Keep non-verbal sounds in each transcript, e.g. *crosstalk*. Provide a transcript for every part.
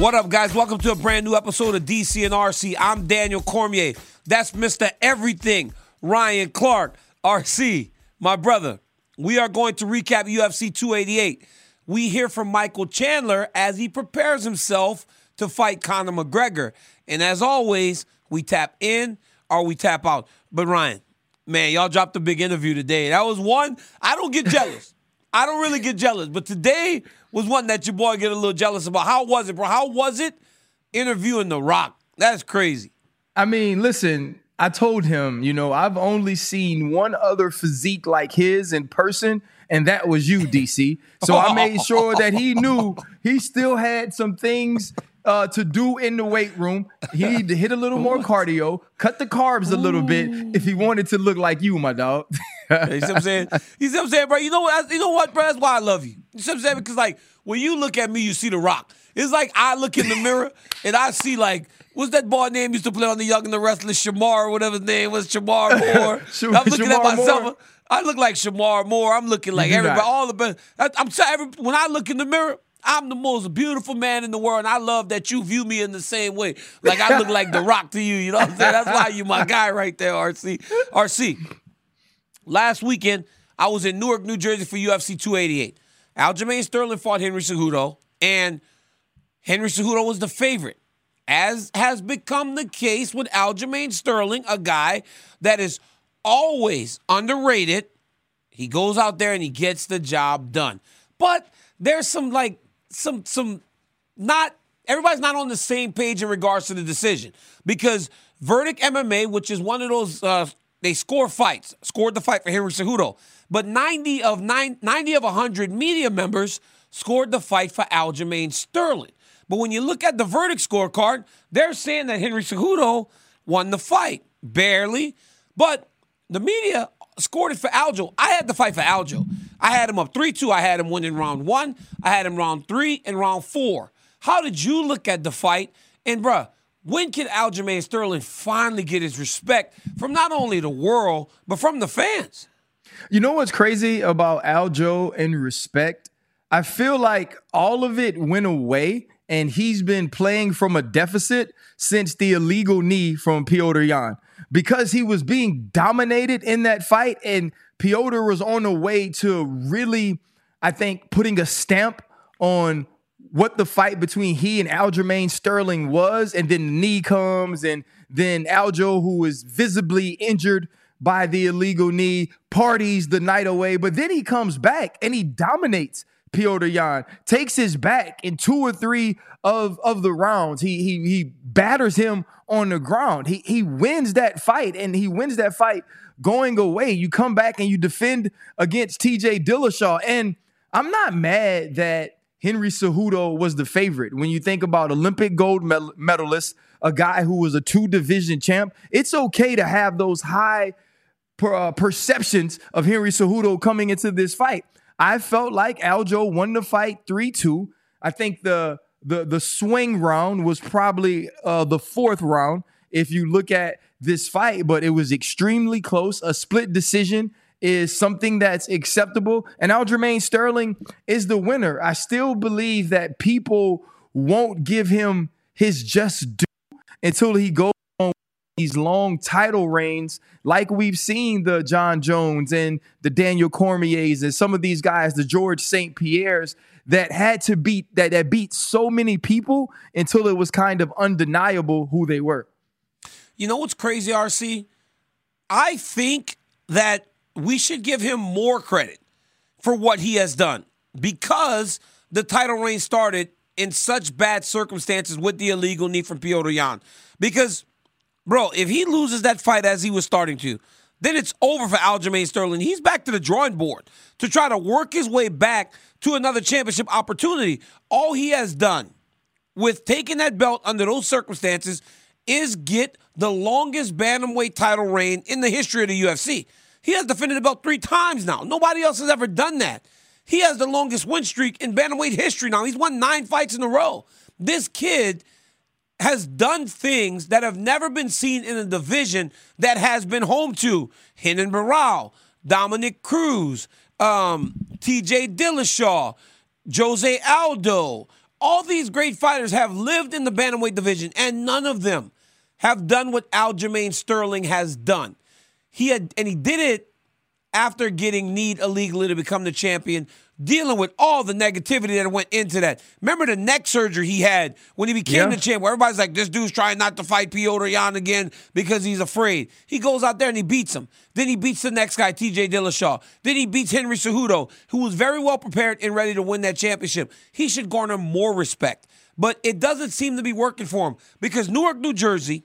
What up, guys? Welcome to a brand new episode of DC and RC. I'm Daniel Cormier. That's Mr. Everything, Ryan Clark, RC, my brother. We are going to recap UFC 288. We hear from Michael Chandler as he prepares himself to fight Conor McGregor. And as always, we tap in or we tap out. But Ryan, man, y'all dropped a big interview today. That was one, I don't get jealous. I don't really get jealous, but today was one that your boy get a little jealous about. How was it, bro? How was it interviewing The Rock? That's crazy. I mean, listen, I told him, you know, I've only seen one other physique like his in person, and that was you, DC. So I made sure that he knew he still had some things uh, to do in the weight room. He need to hit a little more cardio, cut the carbs a little bit if he wanted to look like you, my dog. *laughs* you see what I'm saying? You see what I'm saying, bro? You know what? You know what, bro? That's why I love you. You see what I'm saying? Because like when you look at me, you see the rock. It's like I look in the mirror and I see like what's that boy name used to play on the Young and the Restless, Shemar or whatever his name was, Shemar *laughs* Moore. Sham- I'm looking at myself. Moore. I look like Shemar Moore. I'm looking like everybody, not. all the best. I- I'm sorry. every- When I look in the mirror, I'm the most beautiful man in the world, and I love that you view me in the same way. Like I look like the Rock to you. You know what I'm saying? That's why you my guy right there, RC. RC. Last weekend, I was in Newark, New Jersey for UFC 288. Aljamain Sterling fought Henry Cejudo, and Henry Cejudo was the favorite, as has become the case with Aljamain Sterling, a guy that is always underrated. He goes out there and he gets the job done. But there's some like some some not everybody's not on the same page in regards to the decision because Verdict MMA, which is one of those uh, they score fights, scored the fight for Henry Cejudo, but 90 of nine, 90 of 100 media members scored the fight for Aljamain Sterling. But when you look at the verdict scorecard, they're saying that Henry Cejudo won the fight barely, but the media scored it for Aljo. I had the fight for Aljo. I had him up 3 2. I had him winning round one. I had him round three and round four. How did you look at the fight? And, bruh, when can Aljamain Sterling finally get his respect from not only the world, but from the fans? You know what's crazy about Aljo and respect? I feel like all of it went away and he's been playing from a deficit since the illegal knee from Petr Yan because he was being dominated in that fight and Petr was on the way to really, I think, putting a stamp on what the fight between he and Aljamain Sterling was, and then the knee comes, and then Aljo, who is visibly injured by the illegal knee, parties the night away, but then he comes back and he dominates Petr Yan, takes his back in two or three of, of the rounds. He he he batters him on the ground. He he wins that fight, and he wins that fight going away. You come back and you defend against TJ Dillashaw, and I'm not mad that Henry Cejudo was the favorite. When you think about Olympic gold medal- medalist, a guy who was a two division champ, it's okay to have those high per, uh, perceptions of Henry Cejudo coming into this fight. I felt like Aljo won the fight 3 2. I think the the the swing round was probably uh, the fourth round if you look at this fight, but it was extremely close. A split decision is something that's acceptable, and Aljamain Sterling is the winner. I still believe that people won't give him his just due until he goes on these long title reigns, like we've seen the Jon Jones and the Daniel Cormiers and some of these guys, the George St. Pierre's, that had to beat that that beat so many people until it was kind of undeniable who they were. You know what's crazy, RC? I think that we should give him more credit for what he has done because the title reign started in such bad circumstances with the illegal knee from Petr Yan. Because, bro, if he loses that fight as he was starting to, then it's over for Aljamain Sterling. He's back to the drawing board to try to work his way back to another championship opportunity. All he has done with taking that belt under those circumstances is get the longest bantamweight title reign in the history of the UFC. He has defended the belt three times now. Nobody else has ever done that. He has the longest win streak in bantamweight history now. He's won nine fights in a row. This kid has done things that have never been seen in a division that has been home to Renan Barão, Dominick Cruz, um, TJ Dillashaw, Jose Aldo, All these great fighters have lived in the bantamweight division, and none of them have done what Aljamain Sterling has done. He had, and he did it after getting kneed illegally to become the champion, dealing with all the negativity that went into that. Remember the neck surgery he had when he became Yeah. the champ, where everybody's like, this dude's trying not to fight Petr Yan again because he's afraid. He goes out there and he beats him. Then he beats the next guy, TJ Dillashaw. Then he beats Henry Cejudo, who was very well prepared and ready to win that championship. He should garner more respect. But it doesn't seem to be working for him because Newark, New Jersey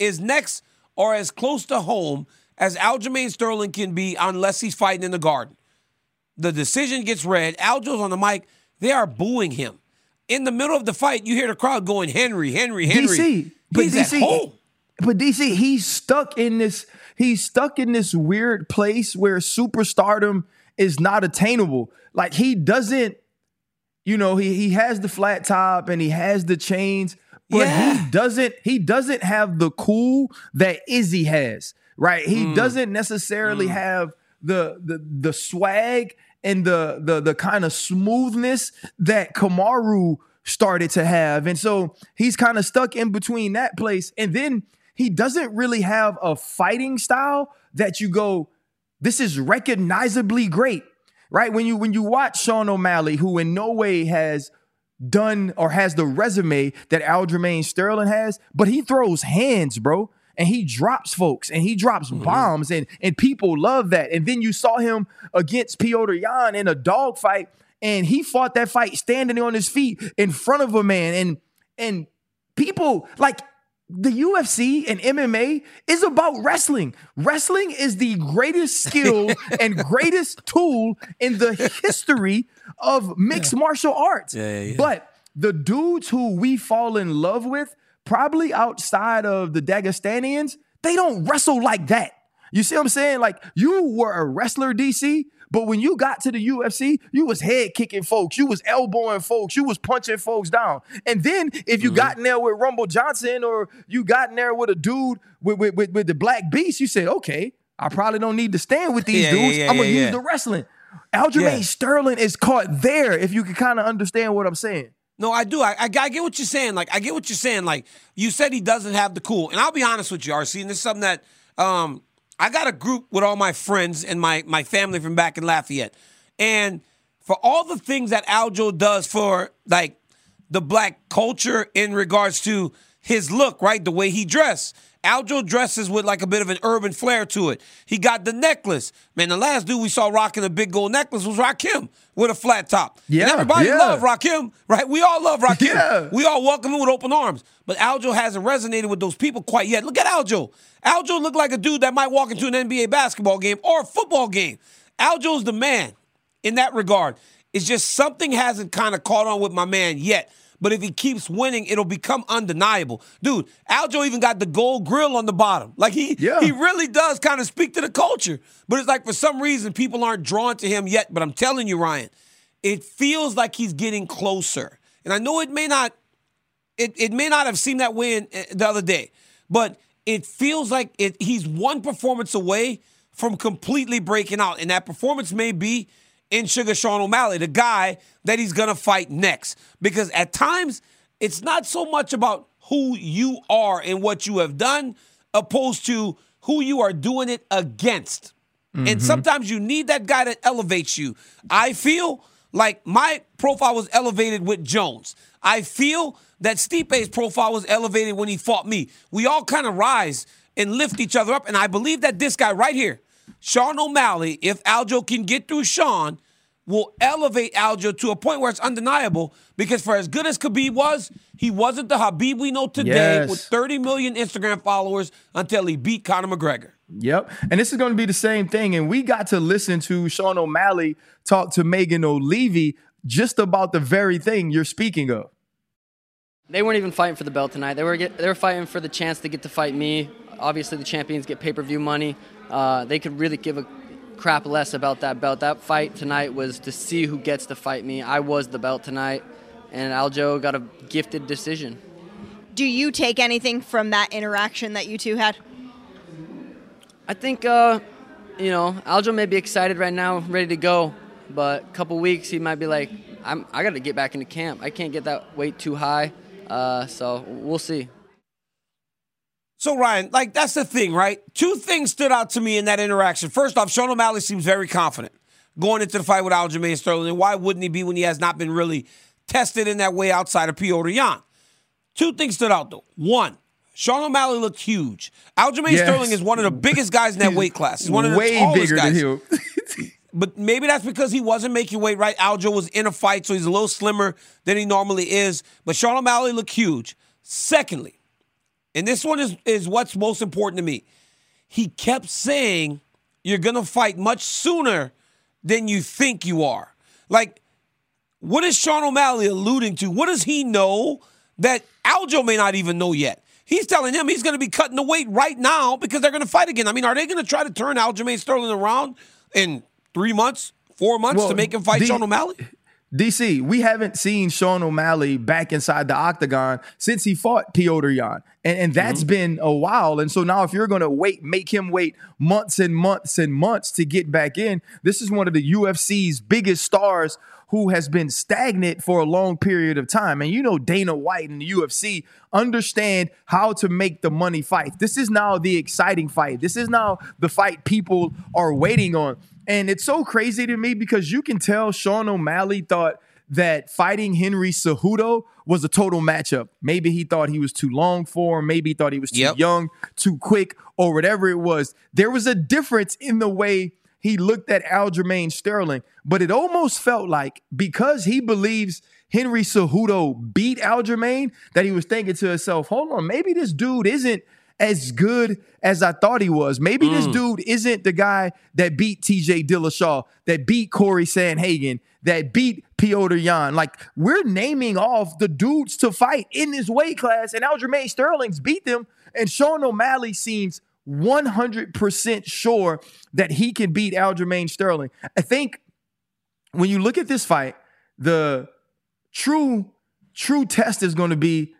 is next or as close to home as Aljamain Sterling can be unless he's fighting in the garden. The decision gets read. Aljo's on the mic. They are booing him. In the middle of the fight, you hear the crowd going, Henry, Henry, Henry. DC, but He's DC, at home. but DC, he's stuck in this. He's stuck in this weird place where superstardom is not attainable. Like he doesn't, you know, he he has the flat top and he has the chains, but Yeah. he doesn't. He doesn't have the cool that Izzy has. Right? He Mm. doesn't necessarily have the the the swag and the the the kind of smoothness that Kamaru started to have. And so he's kind of stuck in between that place. And then he doesn't really have a fighting style that you go, this is recognizably great. Right? When you when you watch Sean O'Malley, who in no way has done or has the resume that Aljamain Sterling has, but he throws hands, bro. And he drops folks and he drops mm-hmm. bombs and and people love that. And then you saw him against Petr Yan in a dog fight, and he fought that fight standing on his feet in front of a man and and people like the UFC and MMA is about wrestling. Wrestling is the greatest skill *laughs* and greatest tool in the history of mixed martial arts. Yeah, yeah, yeah. But the dudes who we fall in love with, probably outside of the Dagestanians, they don't wrestle like that. You see what I'm saying? Like you were a wrestler, DC, but when you got to the UFC, you was head kicking folks, you was elbowing folks, you was punching folks down. And then if you got in there with Rumble Johnson or you got in there with a dude with, with, with, with the Black Beast, you said, okay, I probably don't need to stand with these Yeah, yeah, dudes. yeah, I'm gonna yeah, use yeah. the wrestling. Aljamain Yeah. Sterling is caught there. If you can kind of understand what I'm saying. No, I do. I, I, I get what you're saying. Like, I get what you're saying. Like, you said he doesn't have the cool. And I'll be honest with you, RC, and this is something that um, I got a group with all my friends and my, my family from back in Lafayette. And for all the things that Aljo does for, like, the black culture in regards to his look, right? The way he dressed. Aljo dresses with like a bit of an urban flair to it. He got the necklace. Man, the last dude we saw rocking a big gold necklace was Rakim with a flat top. And Yeah, everybody yeah. loved Rakim, right? We all love Rakim. *laughs* Yeah. We all welcome him with open arms. But Aljo hasn't resonated with those people quite yet. Look at Aljo. Aljo looked like a dude that might walk into an NBA basketball game or a football game. Aljo's the man in that regard. It's just something hasn't kind of caught on with my man yet. But if he keeps winning, it'll become undeniable. Dude, Aljo even got the gold grill on the bottom. Like he Yeah. he really does kind of speak to the culture. But it's like for some reason people aren't drawn to him yet. But I'm telling you, Ryan, it feels like he's getting closer. And I know it may not it, it may not have seemed that way in, uh, the other day, but it feels like it, he's one performance away from completely breaking out. And that performance may be in Sugar Sean O'Malley, the guy that he's going to fight next. Because at times, it's not so much about who you are and what you have done, opposed to who you are doing it against. And mm-hmm. sometimes you need that guy that elevates you. I feel like my profile was elevated with Jones. I feel that Stipe's profile was elevated when he fought me. We all kind of rise and lift each other up. And I believe that this guy right here, Sean O'Malley, if Aljo can get through Sean, will elevate Aljo to a point where it's undeniable. Because for as good as Khabib was, he wasn't the Khabib we know today Yes. with 30 million Instagram followers until he beat Conor McGregor. Yep. And this is going to be the same thing. And we got to listen to Sean O'Malley talk to Megan Olivi just about the very thing you're speaking of. They weren't even fighting for the belt tonight. They were get, they were fighting for the chance to get to fight me. Obviously, the champions get pay per view money. Uh, they could really give a crap less about that belt. That fight tonight was to see who gets to fight me. I was the belt tonight, and Aljo got a gifted decision. Do you take anything from that interaction that you two had? I think, uh, you know, Aljo may be excited right now, ready to go, but a couple weeks he might be like, I'm, I got to get back into camp. I can't get that weight too high. Uh, so we'll see. So Ryan, like that's the thing, right? Two things stood out to me in that interaction. First off, Sean O'Malley seems very confident going into the fight with Aljamain Sterling, and why wouldn't he be when he has not been really tested in that way outside of Petr Yan? Two things stood out though. One, Sean O'Malley looked huge. Aljamain Yes. Sterling is one of the biggest guys in that *laughs* weight class. He's one of the way tallest bigger guys. than him. *laughs* But maybe that's because he wasn't making weight right. Aljo was in a fight, so he's a little slimmer than he normally is. But Sean O'Malley looked huge. Secondly, and this one is, is what's most important to me. He kept saying, You're going to fight much sooner than you think you are. Like, what is Sean O'Malley alluding to? What does he know that Aljo may not even know yet? He's telling him he's going to be cutting the weight right now because they're going to fight again. I mean, are they going to try to turn Aljamain Sterling around in three months, four months Well, to make him fight the- Sean O'Malley? DC, we haven't seen Sean O'Malley back inside the octagon since he fought Petr Yan. And, and that's mm-hmm. been a while. And so now if you're going to wait, make him wait months and months and months to get back in, this is one of the UFC's biggest stars who has been stagnant for a long period of time. And you know Dana White and the UFC understand how to make the money fight. This is now the exciting fight. This is now the fight people are waiting on. And it's so crazy to me because you can tell Sean O'Malley thought that fighting Henry Cejudo was a total matchup. Maybe he thought he was too long for him. Maybe he thought he was too Yep. young, too quick, or whatever it was. There was a difference in the way he looked at Aljamain Sterling, but it almost felt like because he believes Henry Cejudo beat Aljamain, that he was thinking to himself, hold on, maybe this dude isn't as good as I thought he was. Maybe this mm. dude isn't the guy that beat TJ Dillashaw, that beat Corey Sandhagen, that beat Petr Yan. Like we're naming off the dudes to fight in this weight class, and Aljamain Sterling's beat them, and Sean O'Malley seems 100% sure that he can beat Aljamain Sterling. I think when you look at this fight, the true true test is going to be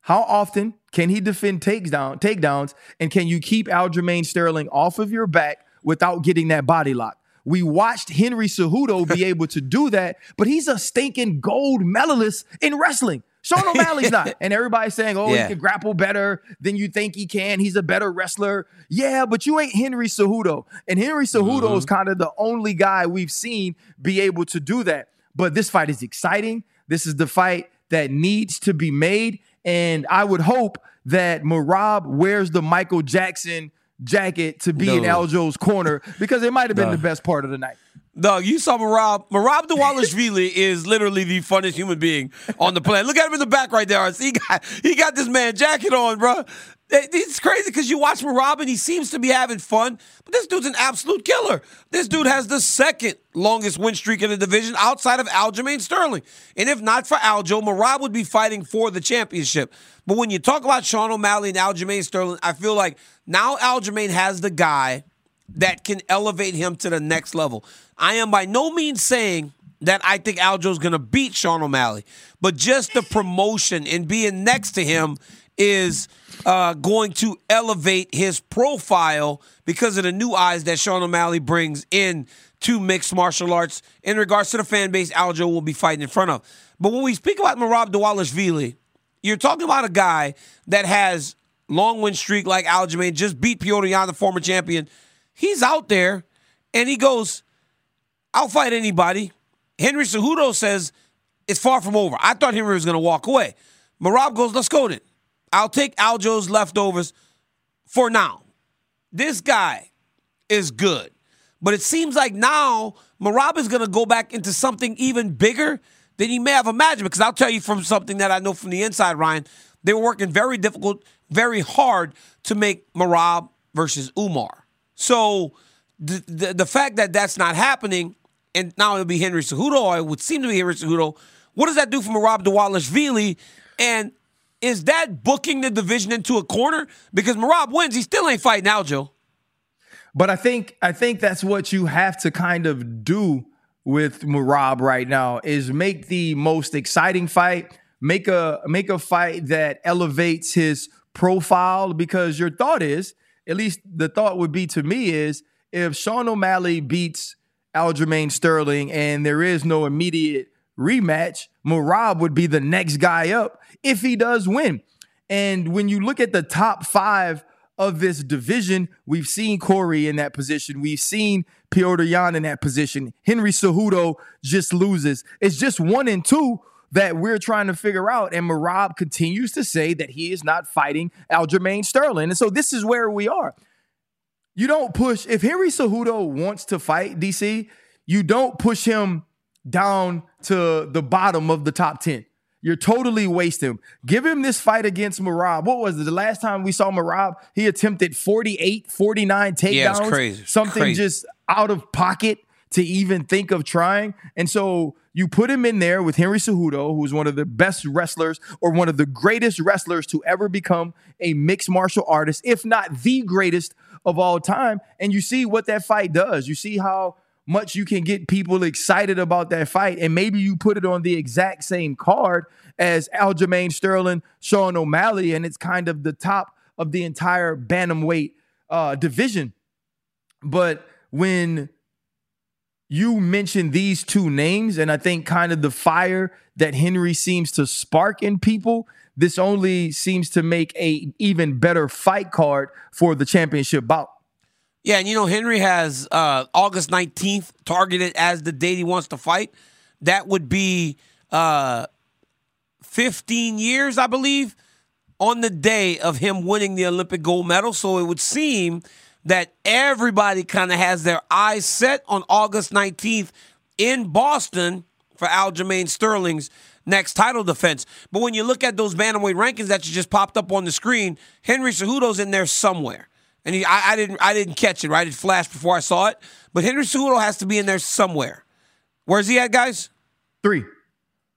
how often can he defend takedown takedowns and can you keep Aljamain Sterling off of your back without getting that body lock? We watched Henry Cejudo be *laughs* able to do that, but he's a stinking gold medalist in wrestling. Sean *laughs* O'Malley's not. And everybody's saying, oh, Yeah. he can grapple better than you think he can. He's a better wrestler. Yeah, but you ain't Henry Cejudo. And Henry Cejudo is mm-hmm. kind of the only guy we've seen be able to do that. But this fight is exciting. This is the fight that needs to be made. And I would hope that Merab wears the Michael Jackson jacket to be in No. Aljo's corner because it might have been No. the best part of the night. Dog, you saw Merab. Merab Dvalishvili *laughs* is literally the funniest human being on the planet. Look at him in the back right there. He got, he got this man jacket on, bro. It- It's crazy because you watch Merab and he seems to be having fun, but this dude's an absolute killer. This dude has the second longest win streak in the division outside of Aljamain Sterling. And if not for Aljo, Merab would be fighting for the championship. But when you talk about Sean O'Malley and Aljamain Sterling, I feel like now Aljamain has the guy that can elevate him to the next level. I am by no means saying that I think Aljo's going to beat Sean O'Malley, but just the promotion and being next to him is uh, going to elevate his profile because of the new eyes that Sean O'Malley brings in to mixed martial arts in regards to the fan base Aljo will be fighting in front of. But when we speak about Merab Dvalishvili, you're talking about a guy that has long win streak like Aljamain, just beat Petr Yan, the former champion. He's out there and he goes, I'll fight anybody. Henry Cejudo says it's far from over. I thought Henry was going to walk away. Merab goes, let's go then. I'll take Aljo's leftovers for now. This guy is good. But it seems like now Merab is going to go back into something even bigger than he may have imagined. Because I'll tell you from something that I know from the inside, Ryan, they were working very difficult, very hard to make Merab versus Umar. So the, the, the fact that that's not happening, and now it'll be Henry Cejudo, or it would seem to be Henry Cejudo, what does that do for Merab Dvalishvili? And is that booking the division into a corner? Because Merab wins, he still ain't fighting Aljo. But I think I think that's what you have to kind of do with Merab right now is make the most exciting fight, make a make a fight that elevates his profile because your thought is, at least the thought would be to me is if Sean O'Malley beats Aljamain Sterling and there is no immediate rematch, Merab would be the next guy up if he does win. And when you look at the top five of this division, we've seen Corey in that position. We've seen Petr Yan in that position. Henry Cejudo just loses. It's just one and two that we're trying to figure out. And Merab continues to say that he is not fighting Aljamain Sterling. And so this is where we are. You don't push, if Henry Cejudo wants to fight DC, you don't push him down to the bottom of the top 10. You're totally wasting him. Give him this fight against Merab. What was it? The last time we saw Merab, he attempted 48, 49 takedowns. Yeah, crazy. Something crazy. just out of pocket to even think of trying. And so you put him in there with Henry Cejudo, who's one of the best wrestlers or one of the greatest wrestlers to ever become a mixed martial artist, if not the greatest of all time. And you see what that fight does. You see how much you can get people excited about that fight. And maybe you put it on the exact same card as Aljamain Sterling, Sean O'Malley, and it's kind of the top of the entire bantamweight uh, division. But when you mentioned these two names, and I think kind of the fire that Henry seems to spark in people, this only seems to make a even better fight card for the championship bout. Yeah, and you know Henry has uh, August nineteenth targeted as the date he wants to fight. That would be uh, fifteen years, I believe, on the day of him winning the Olympic gold medal. So it would seem that everybody kind of has their eyes set on August nineteenth in Boston for Aljamain Sterling's next title defense. But when you look at those bantamweight rankings that you just popped up on the screen, Henry Cejudo's in there somewhere. And he, I, I didn't I didn't catch it, right? It flashed before I saw it. But Henry Cejudo has to be in there somewhere. Where's he at, guys? Three.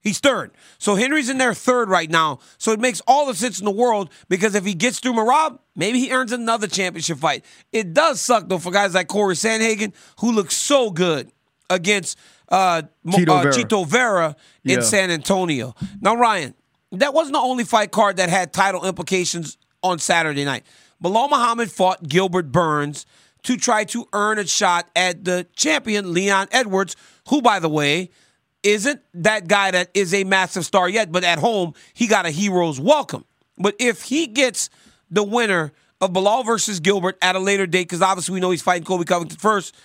He's third. So Henry's in there third right now. So it makes all the sense in the world because if he gets through Merab, maybe he earns another championship fight. It does suck though for guys like Corey Sandhagen, who looks so good against uh, Chito uh, Vera. Chito Vera in Yeah. San Antonio. Now, Ryan, that wasn't the only fight card that had title implications on Saturday night. Belal Muhammad fought Gilbert Burns to try to earn a shot at the champion Leon Edwards, who, by the way, isn't that guy that is a massive star yet, but at home, he got a hero's welcome. But if he gets the winner of Belal versus Gilbert at a later date, because obviously we know he's fighting Colby Covington first,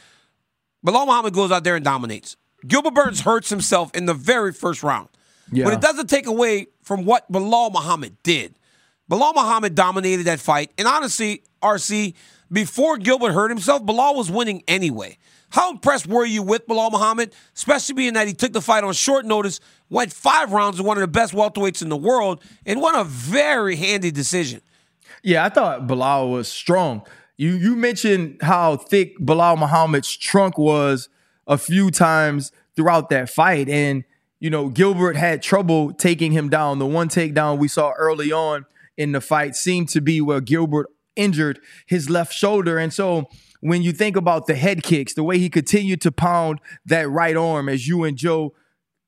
Belal Muhammad goes out there and dominates. Gilbert Burns hurts himself in the very first round. Yeah. But it doesn't take away from what Belal Muhammad did. Belal Muhammad dominated that fight. And honestly, RC, before Gilbert hurt himself, Belal was winning anyway. How impressed were you with Belal Muhammad, especially being that he took the fight on short notice, went five rounds with one of the best welterweights in the world, and won a very handy decision? Yeah, I thought Belal was strong. You you mentioned how thick Belal Muhammad's trunk was a few times throughout that fight, and you know Gilbert had trouble taking him down. The one takedown we saw early on in the fight seemed to be where Gilbert injured his left shoulder, and so when you think about the head kicks, the way he continued to pound that right arm, as you and Joe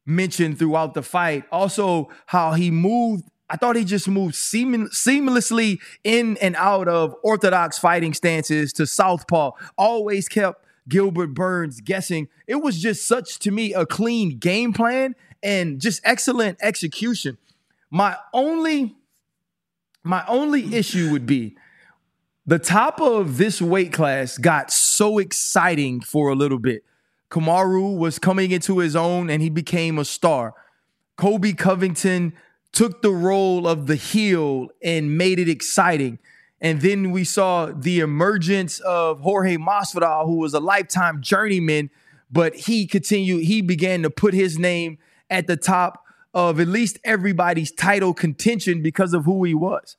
mentioned throughout the fight. Also, how he moved. I thought he just moved seam- seamlessly in and out of orthodox fighting stances to southpaw. Always kept Gilbert Burns guessing. It was just such to me a clean game plan and just excellent execution. My only my only issue would be the top of this weight class got so exciting for a little bit. Kamaru was coming into his own and he became a star. Colby Covington took the role of the heel and made it exciting. And then we saw the emergence of Jorge Masvidal, who was a lifetime journeyman, but he continued, he began to put his name at the top of at least everybody's title contention because of who he was.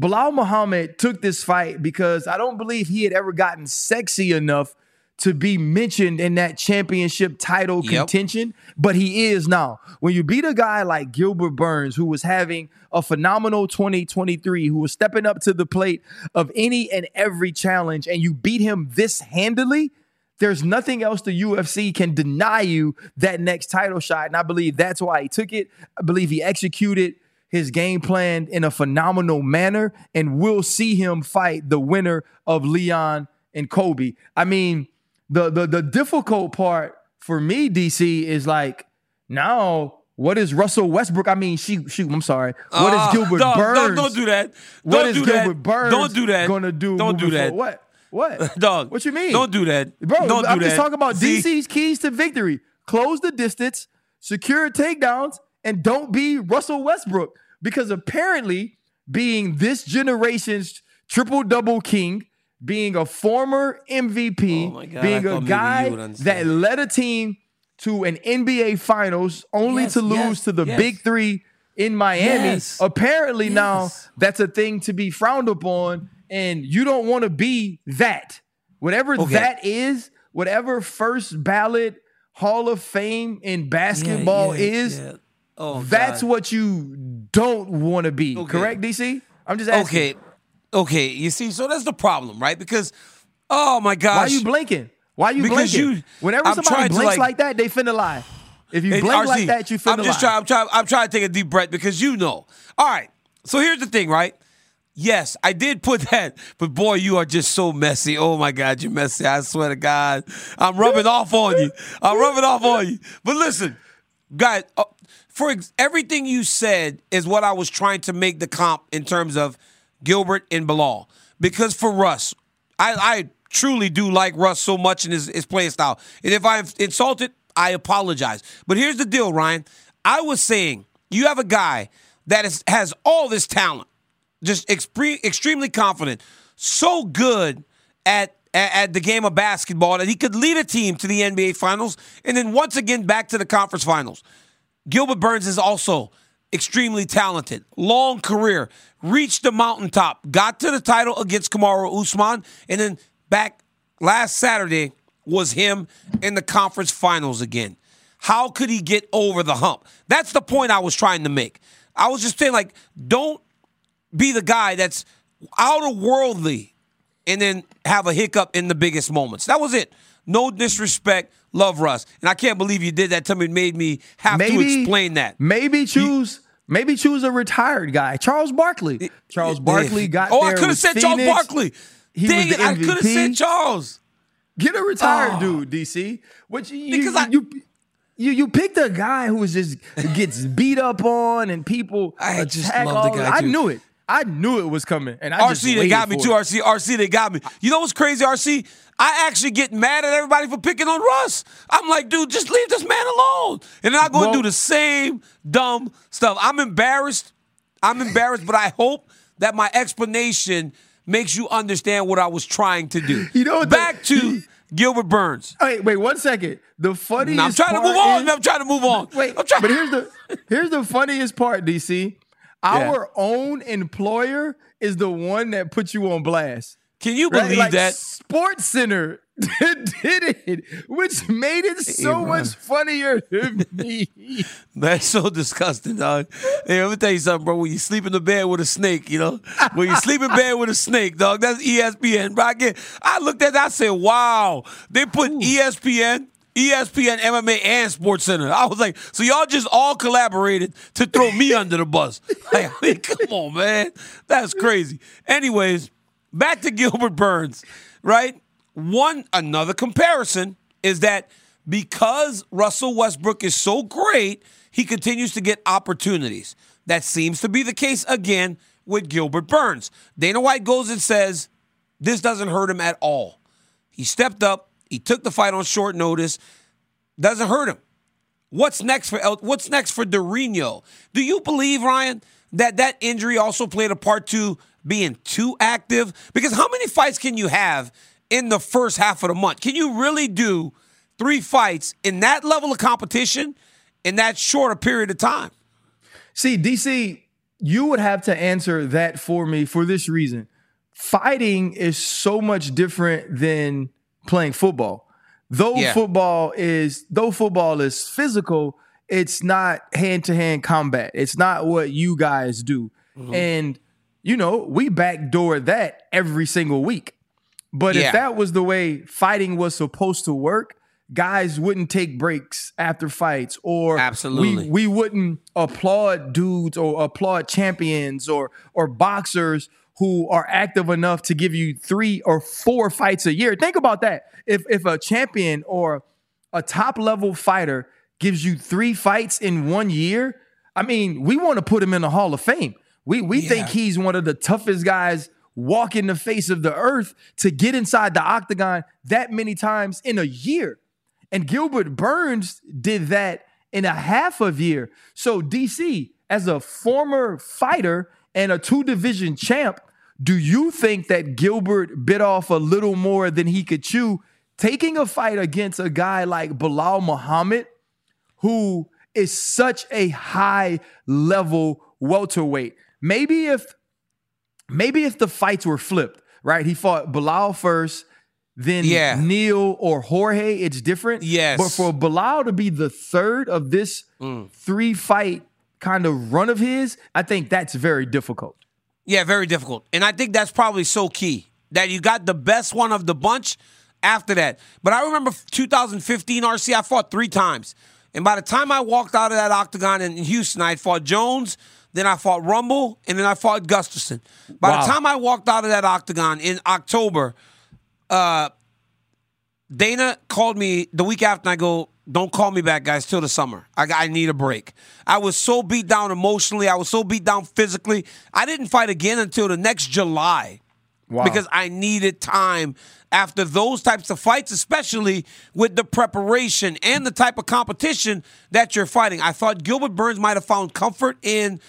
Belal Muhammad took this fight because I don't believe he had ever gotten sexy enough to be mentioned in that championship title Yep. contention, but he is now. When you beat a guy like Gilbert Burns, who was having a phenomenal 2023, who was stepping up to the plate of any and every challenge, and you beat him this handily, there's nothing else the UFC can deny you that next title shot. And I believe that's why he took it. I believe he executed his game plan in a phenomenal manner, and we'll see him fight the winner of Leon and Colby. I mean, the the the difficult part for me, DC, is like Now, what is Russell Westbrook? I mean, she shoot. I'm sorry. What is Ah, Gilbert no, Burns? No, don't do that. What Don't is do Gilbert that. Burns? Don't do that. Gonna do? Don't do that. forward? What? What? *laughs* Dog. What you mean? Don't do that. Bro, Don't I'm just that. talking about See? DC's keys to victory. Close the distance, secure takedowns, and don't be Russell Westbrook. Because apparently, being this generation's triple double king, being a former MVP, Oh God, being thought a guy that led a team to an NBA finals only Yes, to lose yes, to the yes. big three in Miami. Apparently now that's a thing to be frowned upon, and you don't want to be that. Whatever Okay. that is, whatever first ballot Hall of Fame in basketball Yeah, yeah, is, yeah. Oh, that's God. what you don't want to be. Okay. Correct, DC? I'm just asking. Okay. Okay. You see, so that's the problem, right? Because, oh my gosh. Why are you blinking? Why are you Because blinking? you- Whenever I'm somebody blinks like- like, that, they finna lie. If you blink RC, like that, you finna lie. I'm just lie. trying. I'm trying. I'm trying to take a deep breath because you know. All right. So here's the thing, right? Yes, I did put *laughs* that, but boy, you are just so messy. Oh my God, you're messy. I swear to God, I'm rubbing off on you. I'm rubbing off on you. But listen, guys, uh, for ex- everything you said is what I was trying to make the comp in terms of Gilbert and Belal. Because for Russ, I, I truly do like Russ so much in his, his playing style. And if I've insulted, I apologize. But here's the deal, Ryan. I was saying you have a guy that is, has all this talent, just expre- extremely confident, so good at, at at the game of basketball that he could lead a team to the NBA Finals and then once again back to the conference finals. Gilbert Burns is also extremely talented, long career, reached the mountaintop, got to the title against Kamaru Usman, and then back last Saturday was him in the conference finals again. How could he get over the hump? That's the point I was trying to make. I was just saying, like, don't be the guy that's outer worldly and then have a hiccup in the biggest moments. That was it. No disrespect. Love Russ. And I can't believe you did that to me. It made me have to explain that. Maybe choose. Maybe choose a retired guy, Charles Barkley. Charles eh, Barkley eh. got Oh. I could have said Charles Barkley. He Dang it, I could have said Charles. Get a retired Oh. dude, DC. Which you, Because I- you, you you picked a guy who is just gets beat up on and people I just love the guy, I knew it. I knew it was coming, and I just RC, they got me too. it. RC, RC, they got me. You know what's crazy, RC? I actually get mad at everybody for picking on Russ. I'm like, dude, just leave this man alone. And then I go and Well- do the same dumb stuff. I'm embarrassed. I'm embarrassed, but I hope that my explanation makes you understand what I was trying to do. You know what the- Back to Gilbert Burns. Wait, wait one second. The funniest. I'm trying to move on. is- I'm trying to move on. Wait, I'm trying. but here's the here's the funniest part, DC. Our own employer is the one that put you on blast. Can you Right? believe like that? Sports Center *laughs* did it, which made it so man. much funnier to me. *laughs* That's so disgusting, dog. Hey, let me tell you something, bro. When you sleep in the bed with a snake, you know, when you sleep in bed with a snake, dog, that's ESPN. Bro, I, get, I looked at that, I said, wow. They put E ESPN, ESPN, MMA, and Sports Center. I was like, so y'all just all collaborated to throw me under the bus. Like, *laughs* I mean, come on, man. That's crazy. Anyways, back to Gilbert Burns, right? One, another comparison is that because Russell Westbrook is so great, he continues to get opportunities. That seems to be the case again with Gilbert Burns. Dana White goes and says, this doesn't hurt him at all. He stepped up, he took the fight on short notice, doesn't hurt him. What's next for El- What's next for Durinho? Do you believe Ryan that that injury also played a part to being too active? Because how many fights can you have in the first half of the month? Can you really do three fights in that level of competition in that short a period of time? See, DC, you would have to answer that for me for this reason. Fighting is so much different than playing football. Though Yeah. football is though football is physical, it's not hand-to-hand combat. It's not what you guys do. Mm-hmm. And you know, we backdoor that every single week. But Yeah. if that was the way fighting was supposed to work, guys wouldn't take breaks after fights or Absolutely. we we wouldn't applaud dudes or applaud champions or or boxers who are active enough to give you three or four fights a year. Think about that. If if a champion or a top level fighter gives you three fights in one year. I mean, we want to put him in the Hall of Fame. We we Yeah. think he's one of the toughest guys walking the face of the earth to get inside the octagon that many times in a year. And Gilbert Burns did that in a half of year. So DC, as a former fighter and a two division champ, do you think that Gilbert bit off a little more than he could chew, taking a fight against a guy like Belal Muhammad, who is such a high level welterweight? Maybe if maybe if the fights were flipped, right? He fought Belal first, then Yeah. Neil or Jorge, it's different. Yes. But for Belal to be the third of this Mm. three fight kind of run of his, I think that's very difficult. Yeah, very difficult. And I think that's probably so key that you got the best one of the bunch after that. But I remember 2015 RC, I fought three times. And by the time I walked out of that octagon in Houston, I had fought Jones, then I fought Rumble, and then I fought Gustafsson. By Wow. the time I walked out of that octagon in October, uh, Dana called me the week after. And I go, "Don't call me back, guys, till the summer. I, I need a break." I was so beat down emotionally. I was so beat down physically. I didn't fight again until the next July Wow. because I needed time after those types of fights, especially with the preparation and the type of competition that you're fighting. I thought Gilbert Burns might have found comfort in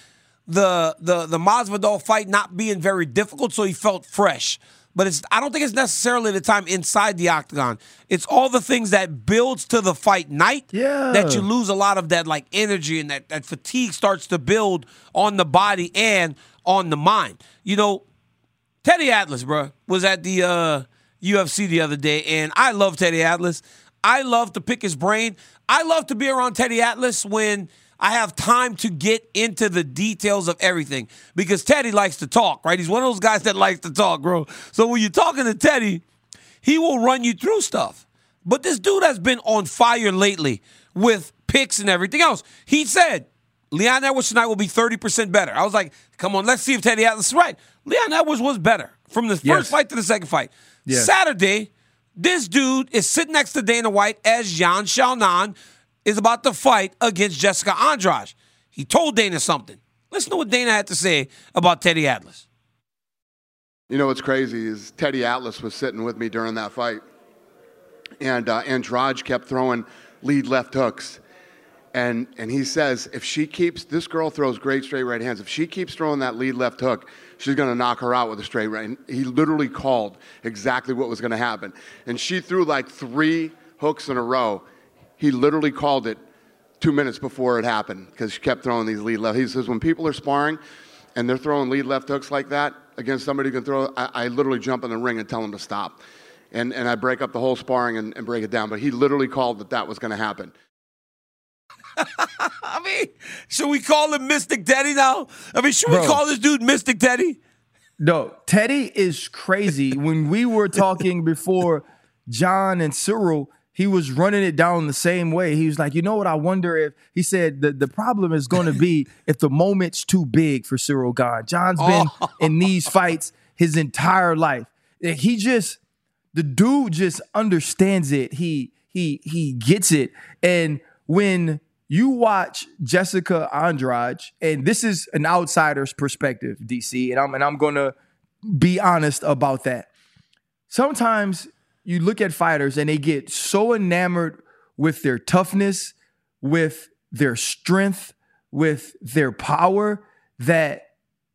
the the the Masvidal fight not being very difficult, so he felt fresh. But it's I don't think it's necessarily the time inside the octagon. It's all the things that builds to the fight night Yeah. that you lose a lot of that like energy and that, that fatigue starts to build on the body and on the mind. You know, Teddy Atlas, bro, was at the uh, UFC the other day, and I love Teddy Atlas. I love to pick his brain. I love to be around Teddy Atlas when I have time to get into the details of everything because Teddy likes to talk, right? He's one of those guys that likes to talk, bro. So when you're talking to Teddy, he will run you through stuff. But this dude has been on fire lately with picks and everything else. He said Leon Edwards tonight will be 30% better. I was like, come on, let's see if Teddy Atlas is right. Leon Edwards was better from the first Yes. fight to the second fight. Yes. Saturday, this dude is sitting next to Dana White as Yan Xiaonan is about to fight against Jessica Andrade. He told Dana something. Listen to what Dana had to say about Teddy Atlas. You know what's crazy is Teddy Atlas was sitting with me during that fight, and uh, Andrade kept throwing lead left hooks, and and he says if she keeps this girl throws great straight right hands. If she keeps throwing that lead left hook, she's going to knock her out with a straight right. And he literally called exactly what was going to happen, and she threw like three hooks in a row. He literally called it two minutes before it happened because she kept throwing these lead left. He says when people are sparring and they're throwing lead left hooks like that against somebody who can throw, I, I literally jump in the ring and tell them to stop. And, and I break up the whole sparring and, and break it down. But he literally called that that was going to happen. *laughs* I mean, should we call him Mystic Teddy now? I mean, should we call this dude Mystic Teddy? No, Teddy is crazy. when we were talking before Jon and Ciryl, he was running it down the same way. He was like, you know what? I wonder if he said the, the problem is going to be *laughs* if the moment's too big for Ciryl God. Jon's been oh. in these fights his entire life. He just the dude just understands it. He he he gets it. And when you watch Jessica Andrade, and this is an outsider's perspective, DC, and I'm and I'm gonna be honest about that. Sometimes you look at fighters and they get so enamored with their toughness, with their strength, with their power that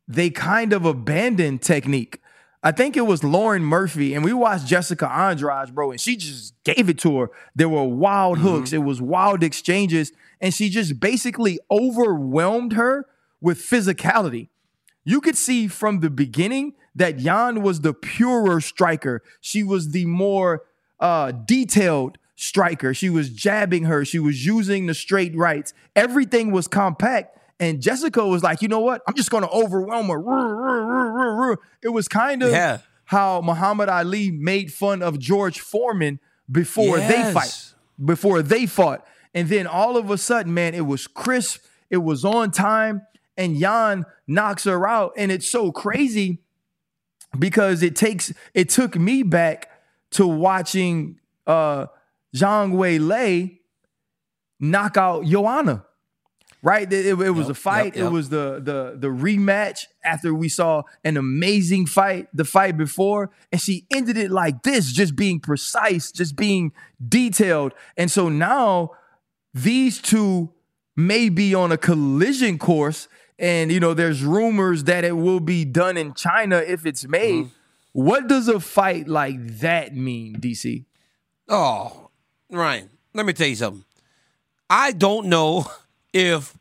they kind of abandon technique. I think it was Lauren Murphy, and we watched Jessica Andrade, bro, and she just gave it to her. There were wild mm-hmm. hooks, it was wild exchanges, and she just basically overwhelmed her with physicality. You could see from the beginning that Yan was the purer striker. She was the more uh, detailed striker. She was jabbing her. She was using the straight rights. Everything was compact. And Jessica was like, you know what? I'm just going to overwhelm her. It was kind of Yeah. how Muhammad Ali made fun of George Foreman before they Yes. fight, before they fought. And then all of a sudden, man, it was crisp, it was on time, and Yan knocks her out. And it's so crazy because it takes it took me back to watching uh Zhang Weili knock out Joanna. Right, it, it was Yep, a fight. yep, yep. It was the the the rematch after we saw an amazing fight the fight before, and she ended it like this, just being precise, just being detailed. And so now these two may be on a collision course, and you know there's rumors that it will be done in China if it's made. Mm-hmm. What does a fight like that mean, DC? Oh, Ryan, let me tell you something. I don't know *laughs* if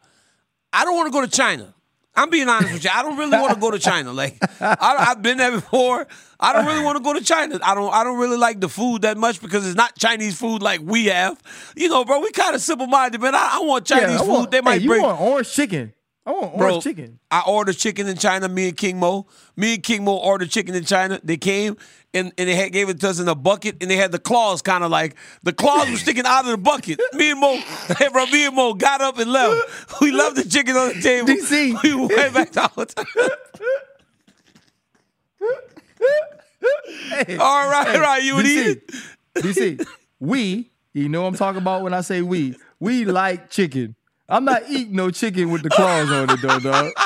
I don't want to go to China. I'm being honest with you. I don't really want to go to China. Like *laughs* I, I've been there before. I don't really want to go to China. I don't. I don't really like the food that much because it's not Chinese food like we have. You know, bro. We kind of simple minded, man. I, I want Chinese I food. they might hey, you bring. want orange chicken. I want orange Bro, chicken. I ordered chicken in China. Me and King Mo. Me and King Mo ordered chicken in China. They came and, and they had, gave it to us in a bucket, and they had the claws kind of like the claws were sticking out of the bucket. *laughs* Me and Mo, bro, me and Mo got up and left. We *laughs* left the chicken on the table. DC. *laughs* We went back to our hotel. All right, right. You would eat it. DC, we, you know what I'm talking about when I say we, we like chicken. I'm not eating no chicken with the claws on it though, dog. *laughs*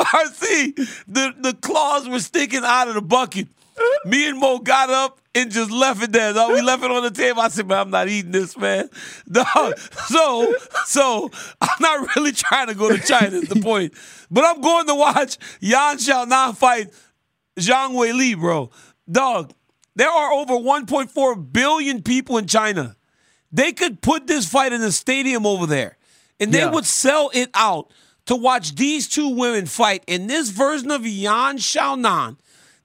RC, the, the claws were sticking out of the bucket. Me and Mo got up and just left it there. Dog. We left it on the table. I said, man, I'm not eating this, man. *laughs* Dog. So, so I'm not really trying to go to China is the *laughs* point. But I'm going to watch Yan Xiaonan fight Zhang Weili, bro. Dog, there are over 1.4 billion people in China. They could put this fight in a stadium over there, and they Yeah. would sell it out to watch these two women fight. And this version of Yan Xiaonan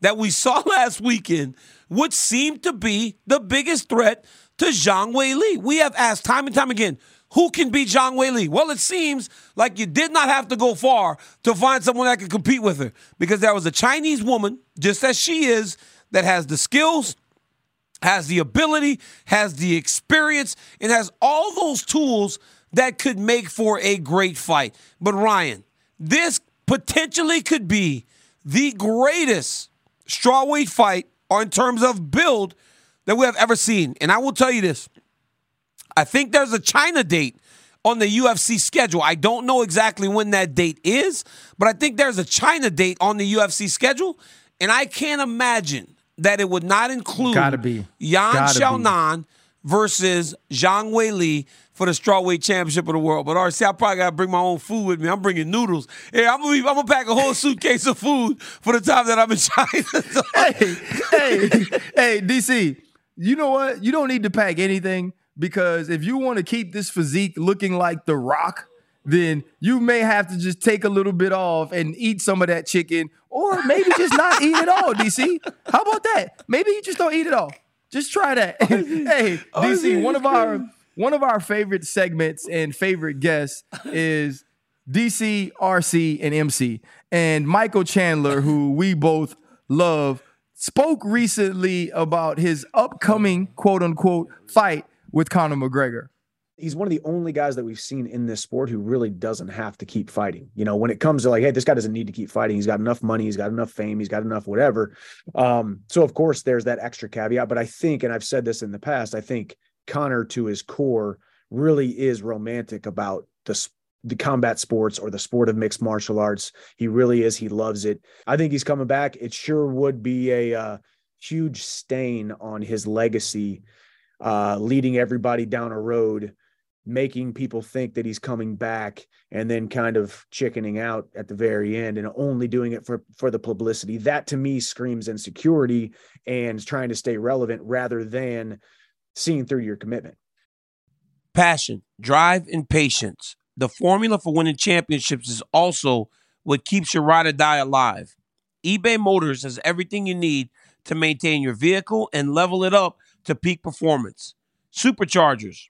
that we *laughs* saw last weekend would seem to be the biggest threat to Zhang Weili. We have asked time and time again, who can beat Zhang Weili? Well, it seems like you did not have to go far to find someone that could compete with her because there was a Chinese woman, just as she is, that has the skills, has the ability, has the experience, and has all those tools that could make for a great fight. But Ryan, this potentially could be the greatest strawweight fight or in terms of build that we have ever seen. And I will tell you this. I think there's a China date on the UFC schedule. I don't know exactly when that date is, but I think there's a China date on the UFC schedule, and I can't imagine that it would not include Gotta be. Yan Gotta be. Xiaonan versus Zhang Weili for the strawweight championship of the world. But RC, I probably gotta bring my own food with me. I'm bringing noodles. Yeah, I'm gonna, be, I'm gonna pack a whole *laughs* suitcase of food for the time that I'm in China. *laughs* hey, hey, hey, DC, you know what? You don't need to pack anything because if you want to keep this physique looking like The Rock, then you may have to just take a little bit off and eat some of that chicken, or maybe just not eat it all, *laughs* DC. How about that? Maybe you just don't eat it all. Just try that. *laughs* hey, DC, one of our one of our favorite segments and favorite guests is DC, RC, and MC. And Michael Chandler, who we both love, spoke recently about his upcoming quote unquote fight with Conor McGregor. He's one of the only guys that we've seen in this sport who really doesn't have to keep fighting. You know, when it comes to like, hey, this guy doesn't need to keep fighting. He's got enough money, he's got enough fame, he's got enough whatever. Um, so of course there's that extra caveat. But I think, and I've said this in the past, I think Conor to his core really is romantic about the the combat sports or the sport of mixed martial arts. He really is. He loves it. I think he's coming back. It sure would be a uh, huge stain on his legacy, uh, leading everybody down a road making people think that he's coming back and then kind of chickening out at the very end and only doing it for for the publicity that to me screams insecurity and trying to stay relevant rather than seeing through your commitment passion, drive, and patience. The formula for winning championships is also what keeps your ride or die alive. eBay Motors has everything you need to maintain your vehicle and level it up to peak performance. Superchargers,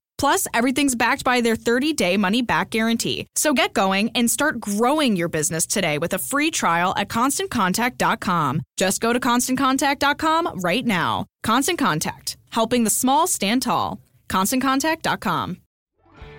Plus, everything's backed by their 30 day money back guarantee. So get going and start growing your business today with a free trial at constantcontact.com. Just go to constantcontact.com right now. Constant Contact, helping the small stand tall. ConstantContact.com.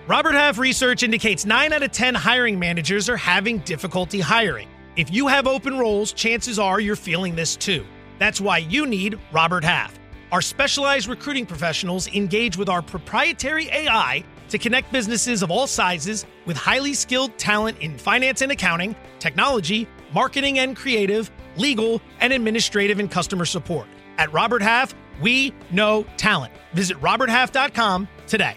Robert Half research indicates 9 out of 10 hiring managers are having difficulty hiring. If you have open roles, chances are you're feeling this too. That's why you need Robert Half. Our specialized recruiting professionals engage with our proprietary AI to connect businesses of all sizes with highly skilled talent in finance and accounting, technology, marketing and creative, legal, and administrative and customer support. At Robert Half, we know talent. Visit roberthalf.com today.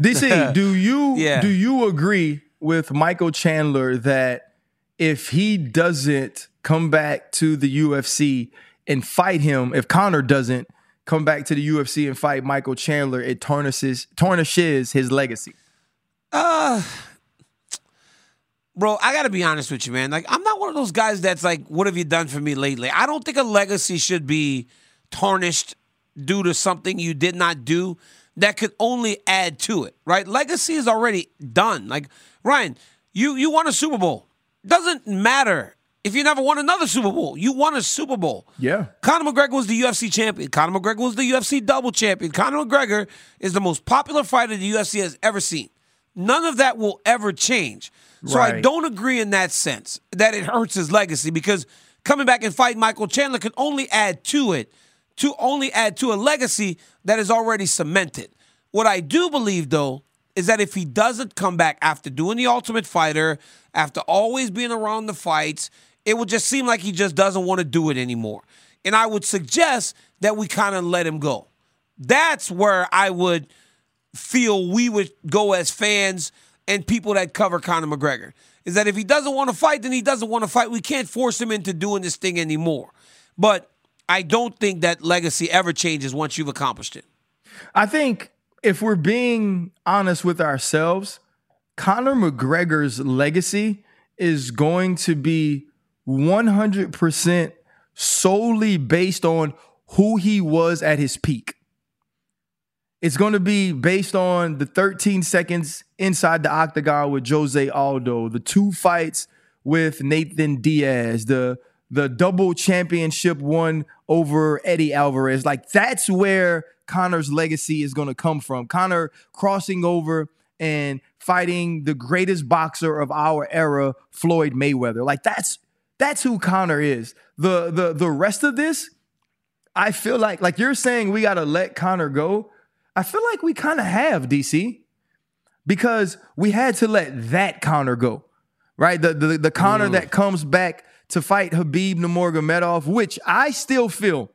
DC, *laughs* do you Yeah. do you agree with Michael Chandler that if he doesn't come back to the UFC and fight him, if Conor doesn't come back to the UFC and fight Michael Chandler, it tarnishes tarnishes his legacy? Uh Bro, I gotta be honest with you, man. Like, I'm not one of those guys that's like, what have you done for me lately? I don't think a legacy should be tarnished due to something you did not do that could only add to it, right? Legacy is already done. Like, Ryan, you you won a Super Bowl. Doesn't matter if you never won another Super Bowl. You won a Super Bowl. Yeah. Conor McGregor was the UFC champion. Conor McGregor was the UFC double champion. Conor McGregor is the most popular fighter the UFC has ever seen. None of that will ever change. So I don't agree in that sense that it hurts his legacy because coming back and fighting Michael Chandler can only add to it, to only add to a legacy that is already cemented. What I do believe though is that if he doesn't come back after doing the Ultimate Fighter, after always being around the fights, it would just seem like he just doesn't want to do it anymore. And I would suggest that we kind of let him go. That's where I would feel we would go as fans and people that cover Conor McGregor. Is that if he doesn't want to fight, then he doesn't want to fight. We can't force him into doing this thing anymore. But I don't think that legacy ever changes once you've accomplished it. I think if we're being honest with ourselves, Conor McGregor's legacy is going to be 100% solely based on who he was at his peak. It's going to be based on the 13 seconds inside the octagon with Jose Aldo, the two fights with Nathan Diaz, the the double championship one over Eddie Alvarez. Like that's where Conor's legacy is going to come from. Conor crossing over and fighting the greatest boxer of our era, Floyd Mayweather. Like that's that's who Conor is. The the the rest of this, I feel like like you're saying we got to let Conor go. I feel like we kind of have DC because we had to let that Conor go, right? The the, the Conor that mm. comes back to fight Khabib Nurmagomedov, which I still feel,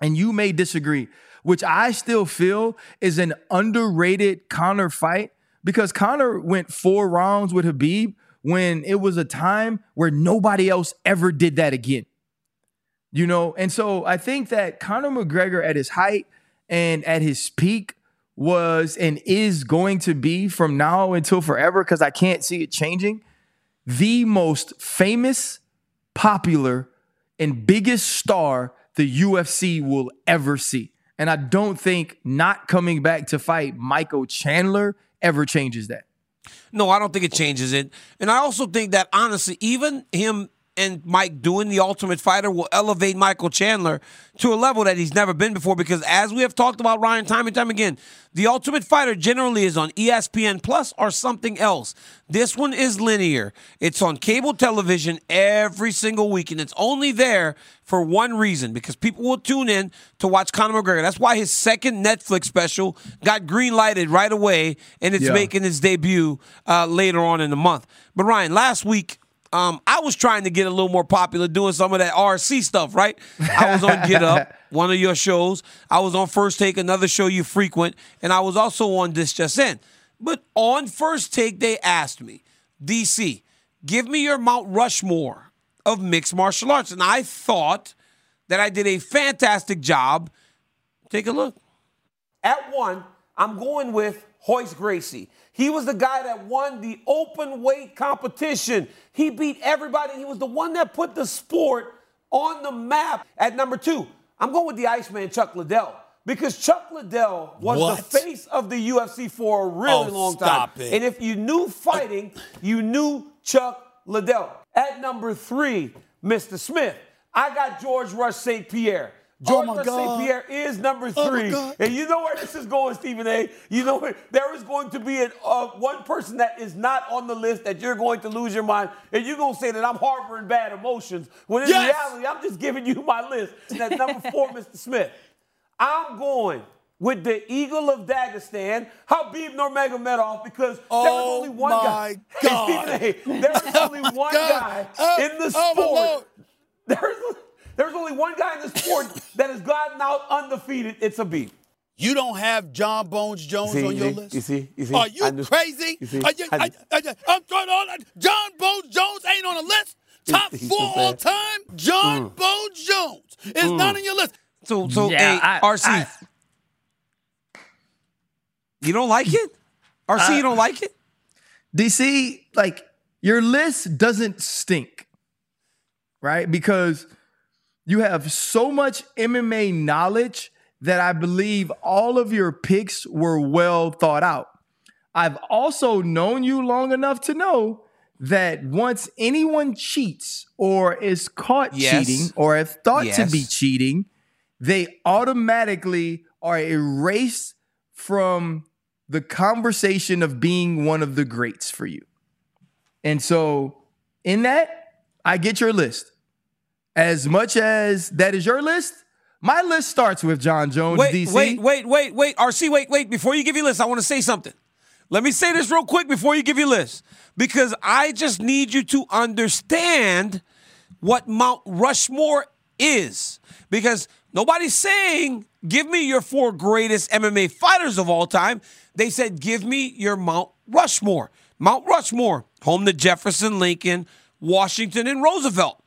and you may disagree, which I still feel is an underrated Conor fight because Conor went four rounds with Khabib when it was a time where nobody else ever did that again. You know, and so I think that Conor McGregor at his height and at his peak was and is going to be from now until forever because I can't see it changing the most famous, popular, and biggest star the UFC will ever see. And I don't think not coming back to fight Michael Chandler ever changes that. No, I don't think it changes it. And I also think that honestly, even him and Mike doing the Ultimate Fighter will elevate Michael Chandler to a level that he's never been before. Because as we have talked about Ryan time and time again, the Ultimate Fighter generally is on ESPN Plus or something else. This one is linear. It's on cable television every single week, and it's only there for one reason because people will tune in to watch Conor McGregor. That's why his second Netflix special got green lighted right away, and it's Yeah. making its debut uh, later on in the month. But Ryan, last week um, I was trying to get a little more popular doing some of that RC stuff, right? I was on Get Up, *laughs* one of your shows. I was on First Take, another show you frequent, and I was also on This Just In. But on First Take, they asked me, DC, give me your Mount Rushmore of mixed martial arts. And I thought that I did a fantastic job. Take a look. At one, I'm going with Royce Gracie. He was the guy that won the open weight competition. He beat everybody. He was the one that put the sport on the map. At number two, I'm going with the Iceman Chuck Liddell because Chuck Liddell was What? the face of the UFC for a really Oh, long time. stop it. And if you knew fighting, you knew Chuck Liddell. At number three, Mr. Smith, I got George Rush St. Pierre. Oh, Rush God. St. Pierre is number Oh, three. And you know where this is going, Stephen A. You know where- there is going to be an, uh, one person that is not on the list that you're going to lose your mind, and you're going to say that I'm harboring bad emotions. When in Yes. reality, I'm just giving you my list. And at number four, Mr. Smith, I'm going with the Eagle of Dagestan, Khabib Nurmagomedov, because there is Oh, only one my guy. God. *laughs* Hey, Stephen A. There is only *laughs* one guy Oh, in the oh, sport. There's, there's only one guy in the sport that has gotten out undefeated. It's Khabib. You don't have Jon Bones Jones See, on your see, list? you see, you see, Are you knew- crazy? you see, Are you, I I, knew- I, am trying all Jon Bones Jones ain't on the list. Top He's four all time. Jon mm. Bones Jones is mm. not on your list. So, so Yeah, hey, I- RC, I- you don't like it? RC, you uh, don't like it? DC, like your list doesn't stink, right? Because you have so much MMA knowledge that I believe all of your picks were well thought out. I've also known you long enough to know that once anyone cheats or is caught Yes. cheating or if thought to be cheating, they automatically are erased from the conversation of being one of the greats for you. And so, in that, I get your list. As much as that is your list, my list starts with Jon Jones, Wait, DC. wait, wait, wait, wait. RC, wait, wait. Before you give your list, I want to say something. Let me say this real quick before you give your list. Because I just need you to understand what Mount Rushmore is. Because nobody's saying, give me your four greatest MMA fighters of all time. They said, give me your Mount Rushmore. Mount Rushmore, home to Jefferson, Lincoln, Washington, and Roosevelt.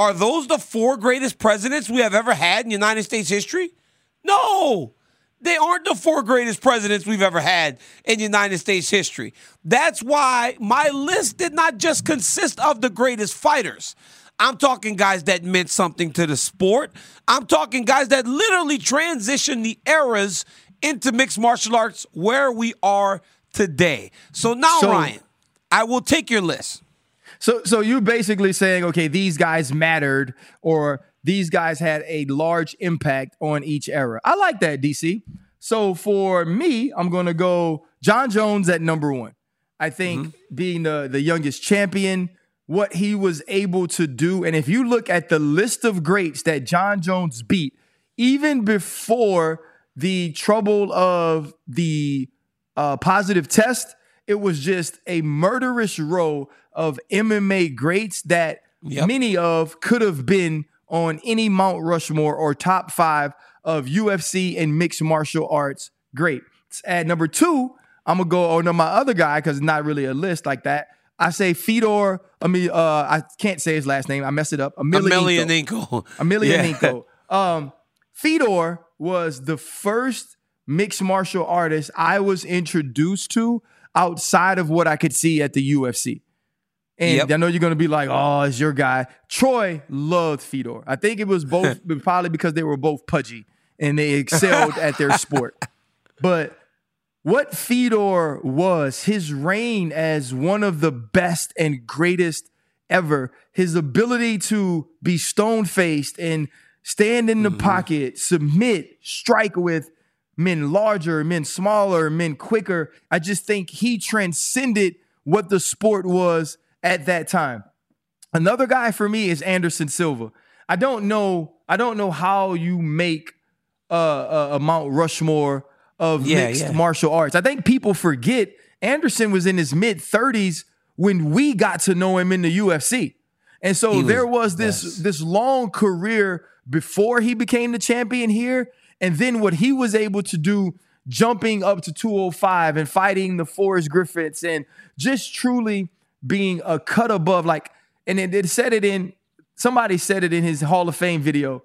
Are those the four greatest presidents we have ever had in United States history? No. They aren't the four greatest presidents we've ever had in United States history. That's why my list did not just consist of the greatest fighters. I'm talking guys that meant something to the sport. I'm talking guys that literally transitioned the eras into mixed martial arts where we are today. So now, So- Ryan, I will take your list. So so you're basically saying, okay, these guys mattered or these guys had a large impact on each era. I like that, DC. So for me, I'm gonna go Jon Jones at number one. I think being the, the youngest champion, what he was able to do, and if you look at the list of greats that Jon Jones beat, even before the trouble of the uh, positive test, it was just a murderous row of MMA greats that Yep. many of could have been on any Mount Rushmore or top five of UFC and mixed martial arts great. At number two, I'm gonna go on to my other guy because it's not really a list like that. I say Fedor. I mean, uh, I can't say his last name. I messed it up. Emelianenko. Emelianenko. Emelianenko. *laughs* Um, Fedor was the first mixed martial artist I was introduced to outside of what I could see at the UFC. And Yep. I know you're gonna be like, "Oh, it's your guy." Troy loved Fedor. I think it was both, *laughs* *laughs* probably because they were both pudgy and they excelled at their sport. *laughs* But what Fedor was, his reign as one of the best and greatest ever, his ability to be stone faced and stand in the mm-hmm. pocket, submit, strike with men larger, men smaller, men quicker. I just think he transcended what the sport was at that time. Another guy for me is Anderson Silva. I don't know. I don't know how you make uh, a, a Mount Rushmore of Yeah, mixed yeah. martial arts. I think people forget Anderson was in his mid 30s when we got to know him in the UFC. And so was there was this best. this long career before he became the champion here and then what he was able to do jumping up to 205 and fighting the Forrest Griffins and just truly being a cut above like and it, it said it in somebody said it in his Hall of Fame video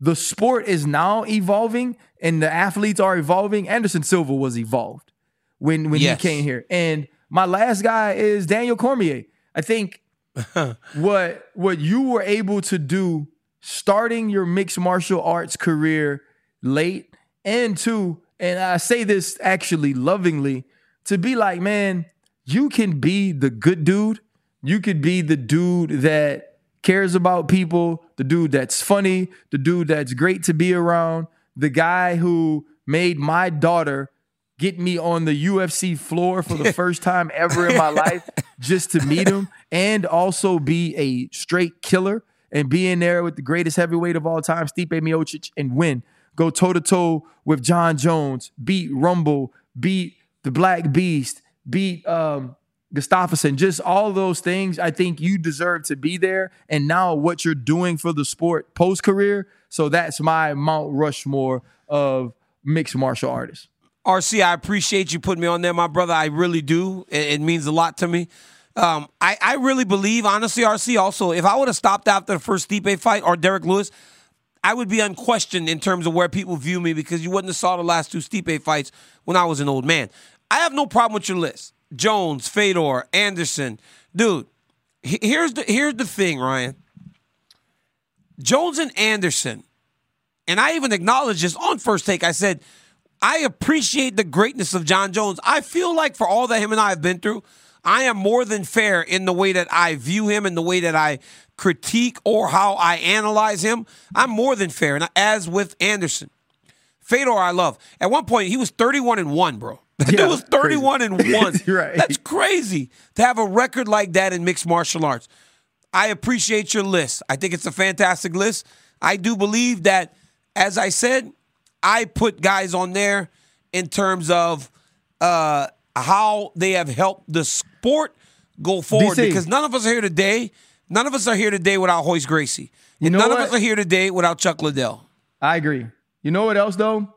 the sport is now evolving and the athletes are evolving. Anderson Silva was evolved when when Yes. he came here. And my last guy is Daniel Cormier. I think *laughs* what what you were able to do starting your mixed martial arts career late and two, and I say this actually lovingly, to be like, man, you can be the good dude. You could be the dude that cares about people, the dude that's funny, the dude that's great to be around, the guy who made my daughter get me on the UFC floor for the *laughs* first time ever in my life just to meet him and also be a straight killer and be in there with the greatest heavyweight of all time, Stipe Miocic, and win. Go toe to toe with Jon Jones, beat Rumble, beat the Black Beast, beat um, Gustafsson, just all those things. I think you deserve to be there. And now what you're doing for the sport post career. So that's my Mount Rushmore of mixed martial artists. RC, I appreciate you putting me on there, my brother. I really do. It, it means a lot to me. Um, I, I really believe, honestly, RC, also, if I would have stopped after the first Stipe fight or Derrick Lewis, I would be unquestioned in terms of where people view me because you wouldn't have saw the last two Stipe fights when I was an old man. I have no problem with your list. Jones, Fedor, Anderson. Dude, here's the here's the thing, Ryan. Jones and Anderson, and I even acknowledged this on first take. I said, I appreciate the greatness of Jon Jones. I feel like for all that him and I have been through, I am more than fair in the way that I view him in the way that I critique or how I analyze him. I'm more than fair. And as with Anderson, Fedor, I love. At one point, he was 31 and 1, bro. *laughs* That Yeah, dude was 31 and 1. *laughs* Right. That's crazy to have a record like that in mixed martial arts. I appreciate your list. I think it's a fantastic list. I do believe that, as I said, I put guys on there in terms of uh, how they have helped the sport go forward. DC. Because none of us are here today. None of us are here today without Royce Gracie. You And none what? of us are here today without Chuck Liddell. I agree. You know what else though?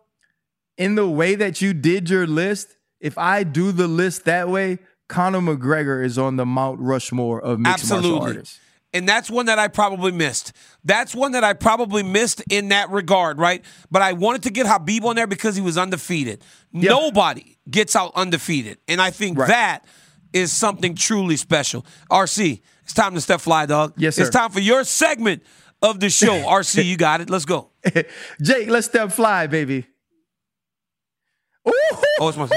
In the way that you did your list, if I do the list that way, Conor McGregor is on the Mount Rushmore of mixed martial artists. And that's one that I probably missed. That's one that I probably missed in that regard, right? But I wanted to get Khabib on there because he was undefeated. Nobody gets out undefeated. And I think Right. that is something truly special. RC, it's time to step fly, dog. Yes, sir. It's time for your segment of the show. *laughs* RC, you got it. Let's go. *laughs* Jake, let's step fly, baby. Ooh, Oh, it's my-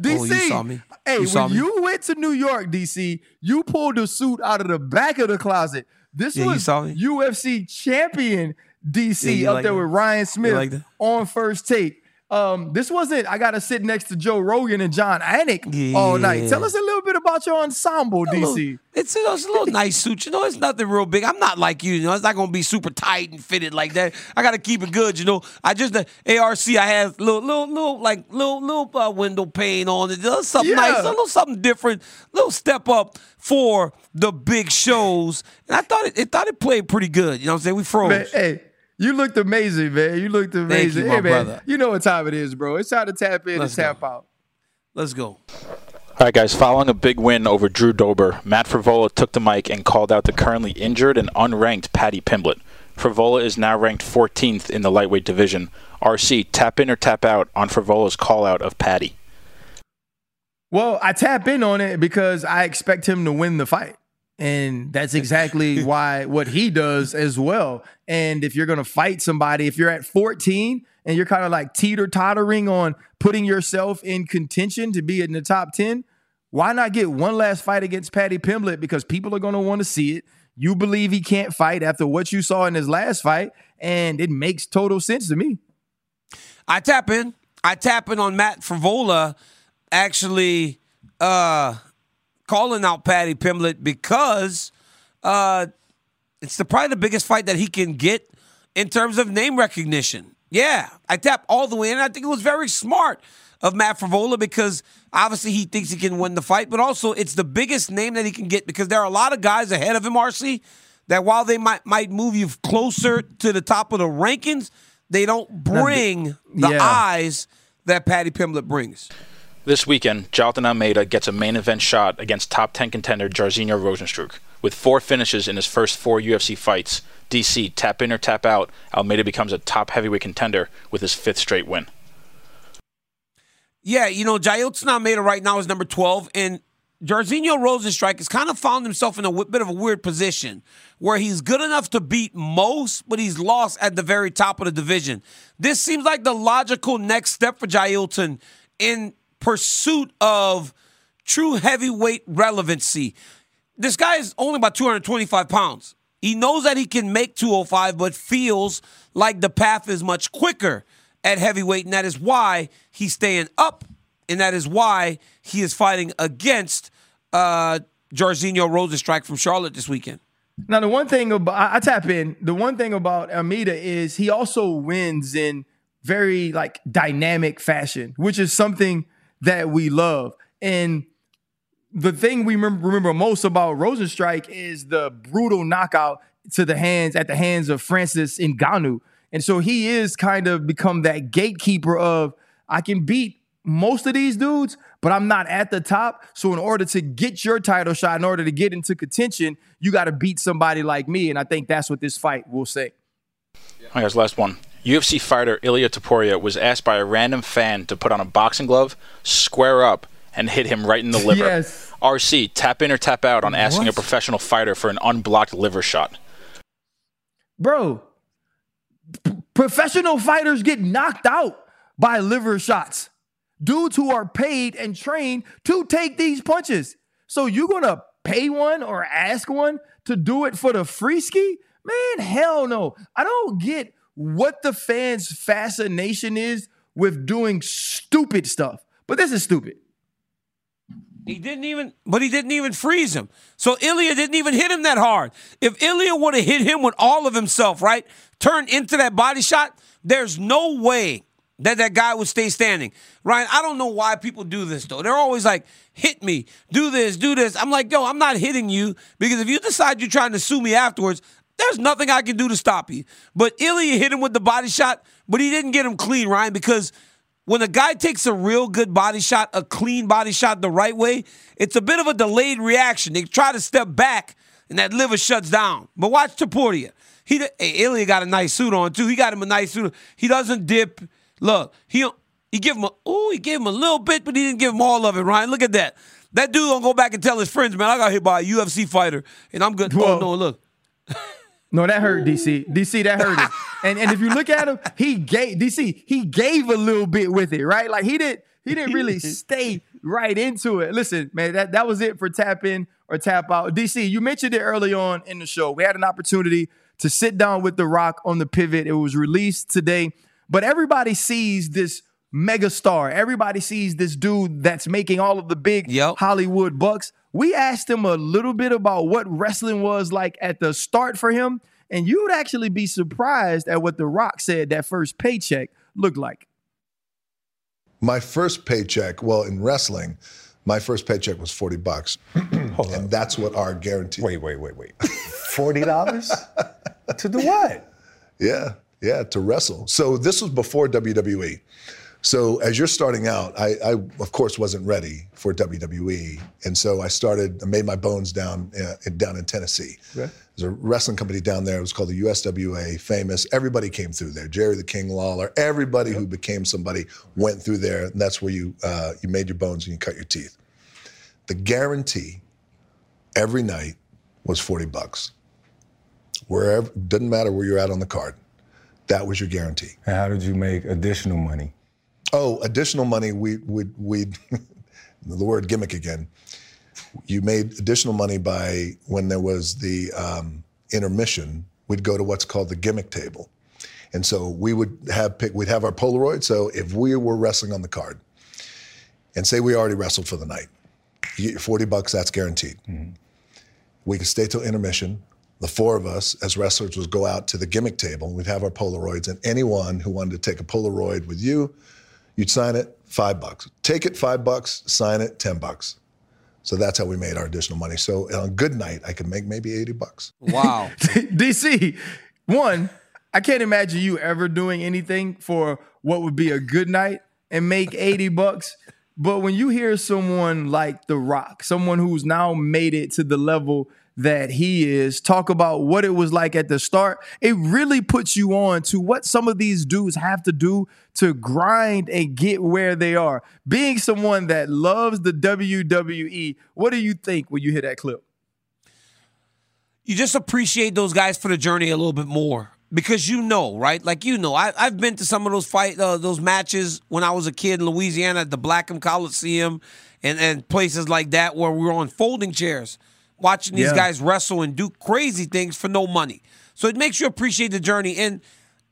DC. Oh, you saw me? Hey, You when me? you went to New York, DC, you pulled the suit out of the back of the closet. This Yeah, was? UFC champion DC Yeah, up like there that? with Ryan Smith like on first take. Um, this wasn't. I got to sit next to Joe Rogan and Jon Anik all night. Tell us a little bit about your ensemble, little- DC. It's, you know, it's a little nice suit. You know, it's nothing real big. I'm not like you. You know, it's not gonna be super tight and fitted like that. I gotta keep it good. You know, I just the ARC. I have little, little, little, like little, little uh, window pane on it. Little something Yeah. nice, a little something different, little step up for the big shows. And I thought it, it thought it played pretty good. You know what I'm saying? We froze. Man, hey, you looked amazing, man. You looked amazing. you, hey, man, brother. you know what time it is, bro. It's time to tap in Let's and tap out. Let's go. All right, guys. Following a big win over Drew Dober, Matt Frevola took the mic and called out the currently injured and unranked Paddy Pimblett. Frevola is now ranked 14th in the lightweight division. RC, tap in or tap out on Frevola's call out of Paddy. Well, I tap in on it because I expect him to win the fight. And that's exactly why what he does as well. And if you're going to fight somebody, if you're at 14 and you're kind of like teeter tottering on putting yourself in contention to be in the top 10, why not get one last fight against Paddy Pimblett? Because people are going to want to see it. You believe he can't fight after what you saw in his last fight, and it makes total sense to me. I tap in. I tap in on Matt Frevola actually uh, calling out Paddy Pimblett because uh, it's the probably the biggest fight that he can get in terms of name recognition. Yeah, I tap all the way in. I think it was very smart of Matt Frevola because obviously he thinks he can win the fight, but also it's the biggest name that he can get because there are a lot of guys ahead of him, RC, that while they might might move you closer to the top of the rankings, they don't bring the Yeah. eyes that Paddy Pimblett brings. This weekend, Jonathan Almeida gets a main event shot against top 10 contender Jairzinho Rozenstruik. With four finishes in his first four UFC fights, DC, tap in or tap out, Almeida becomes a top heavyweight contender with his fifth straight win. Yeah, you know, Jailton Almeida right now is number 12, and Jairzinho Rozenstruik has kind of found himself in a bit of a weird position where he's good enough to beat most, but he's lost at the very top of the division. This seems like the logical next step for Jailton in pursuit of true heavyweight relevancy. This guy is only about 225 pounds. He knows that he can make 205, but feels like the path is much quicker at heavyweight, and that is why he's staying up, and that is why he is fighting against uh, Jairzinho Rozenstruik from Charlotte this weekend. Now, the one thing about I, I tap in. The one thing about Almeida is he also wins in very like dynamic fashion, which is something that we love. And the thing we remember, most about Rozenstruik is the brutal knockout to the hands at the hands of Francis Ngannou. And so he is kind of become that gatekeeper of I can beat most of these dudes, but I'm not at the top. So in order to get your title shot, in order to get into contention, you got to beat somebody like me. And I think that's what this fight will say. All right, guys, last one. UFC fighter Ilia Topuria was asked by a random fan to put on a boxing glove, square up, and hit him right in the liver. Yes. RC, tap in or tap out on asking What? a professional fighter for an unblocked liver shot. Bro, p- professional fighters get knocked out by liver shots. Dudes who are paid and trained to take these punches. So you gonna pay one or ask one to do it for the free ski? Man, hell no. I don't get what the fans' fascination is with doing stupid stuff. But this is stupid. He didn't even, but he didn't even freeze him. So Ilia didn't even hit him that hard. If Ilia would have hit him with all of himself, right, turned into that body shot, there's no way that that guy would stay standing. Ryan, I don't know why people do this though. They're always like, hit me, do this, do this. I'm like, yo, I'm not hitting you because if you decide you're trying to sue me afterwards, there's nothing I can do to stop you. But Ilia hit him with the body shot, but he didn't get him clean, Ryan, because when a guy takes a real good body shot, a clean body shot the right way, it's a bit of a delayed reaction. They try to step back and that liver shuts down. But watch Topuria. He hey, Ilia got a nice suit on too. He got him a nice suit. He doesn't dip. Look, he he give him a ooh, he gave him a little bit, but he didn't give him all of it, Ryan. Look at that. That dude gonna go back and tell his friends, man, I got hit by a UFC fighter, and I'm good. Oh, Whoa. Oh no, look. No, that hurt DC. DC, that hurt him. And and if you look at him, he gave DC, he gave a little bit with it, right? Like he didn't he didn't really *laughs* stay right into it. Listen, man, that, that was it for tap in or tap out. DC, you mentioned it early on in the show. We had an opportunity to sit down with The Rock on the pivot. It was released today, but everybody sees this mega star. Everybody sees this dude that's making all of the big Hollywood bucks. We asked him a little bit about what wrestling was like at the start for him, and you would actually be surprised at what The Rock said that first paycheck looked like. My first paycheck, well, in wrestling, my first paycheck was 40 bucks. *clears throat* and that's what our guarantee. Wait, wait, wait, wait. *laughs* $40? to do what? Yeah, yeah, to wrestle. So this was before WWE. So as you're starting out, I, I of course wasn't ready for WWE, and so I started. I made my bones down uh, down in Tennessee. Okay. There's a wrestling company down there. It was called the USWA. Famous. Everybody came through there. Jerry the King Lawler. Everybody who became somebody went through there, and that's where you uh, you made your bones and you cut your teeth. The guarantee every night was forty bucks. Wherever doesn't matter where you're at on the card, that was your guarantee. And how did you make additional money? Oh, additional money. We would we, *laughs* the word gimmick again. You made additional money by when there was the um, intermission. We'd go to what's called the gimmick table, and so we would have pick. We'd have our Polaroid. So if we were wrestling on the card, and say we already wrestled for the night, you get your forty bucks. That's guaranteed. We could stay till intermission. The four of us as wrestlers would go out to the gimmick table. We'd have our Polaroids, and anyone who wanted to take a Polaroid with you, you'd sign it five bucks. Take it five bucks. Sign it ten bucks. So that's how we made our additional money. So on a good night, I could make maybe eighty bucks. Wow. *laughs* DC, one, I can't imagine you ever doing anything for what would be a good night and make 80 bucks. But when you hear someone like The Rock, someone who's now made it to the level that he is, talk about what it was like at the start, it really puts you on to what some of these dudes have to do to grind and get where they are. Being someone that loves the WWE, what do you think when you hear that clip? you just appreciate those guys for the journey a little bit more because you know, right? Like you know, I, I've been to some of those fight, uh, those matches when I was a kid in Louisiana at the Blackham Coliseum and and places like that where we were on folding chairs watching these Yeah. guys wrestle and do crazy things for no money. So it makes you appreciate the journey and.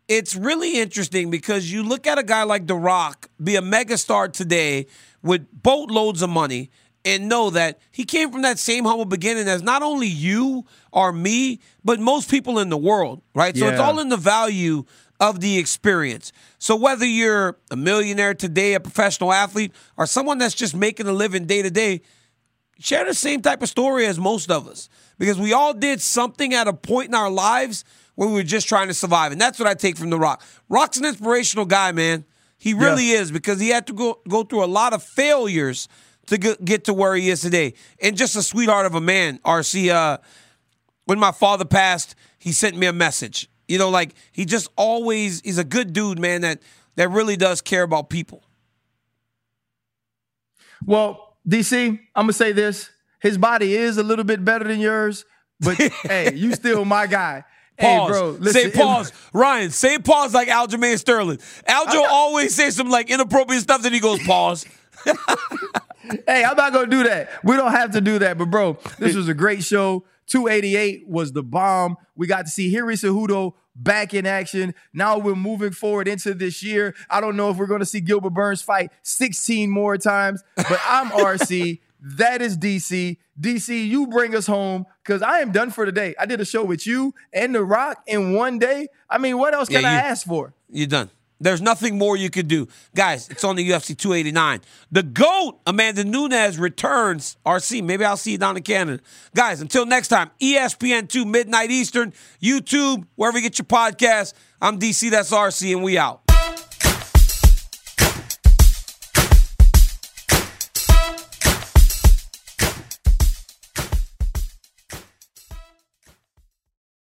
It's really interesting because you look at a guy like The Rock be a megastar today with boatloads of money and know that he came from that same humble beginning as not only you or me, but most people in the world, right? So it's all in the value of the experience. So whether you're a millionaire today, a professional athlete, or someone that's just making a living day to day, share the same type of story as most of us because we all did something at a point in our lives where we were just trying to survive. And that's what I take from The Rock. Rock's an inspirational guy, man. He really is because he had to go, go through a lot of failures to get, get to where he is today. And just a sweetheart of a man, RC. Uh, when my father passed, he sent me a message. You know, like he just always he's a good dude, man, that that really does care about people. Well, DC, I'm gonna say this: his body is a little bit better than yours, but *laughs* hey, you still my guy. Pause. Hey, bro, say listen, pause. Ryan, say pause like Aljamain Sterling. Aljo *laughs* always says some like inappropriate stuff, then he goes pause. *laughs* hey, I'm not gonna do that. We don't have to do that. But bro, this was a great show. 288 was the bomb. We got to see Henry Cejudo back in action. Now we're moving forward into this year. I don't know if we're gonna see Gilbert Burns fight 16 more times, but I'm *laughs* RC. That is DC. DC, you bring us home because I am done for today. I did a show with you and The Rock in one day. I mean, what else can Yeah, I ask for? You're done. There's nothing more you could do. Guys, it's on the UFC 289. The GOAT, Amanda Nunes, returns. RC, maybe I'll see you down in Canada. Guys, until next time, E ESPN2, midnight Eastern, YouTube, wherever you get your podcast. I'm DC, that's RC, and we out.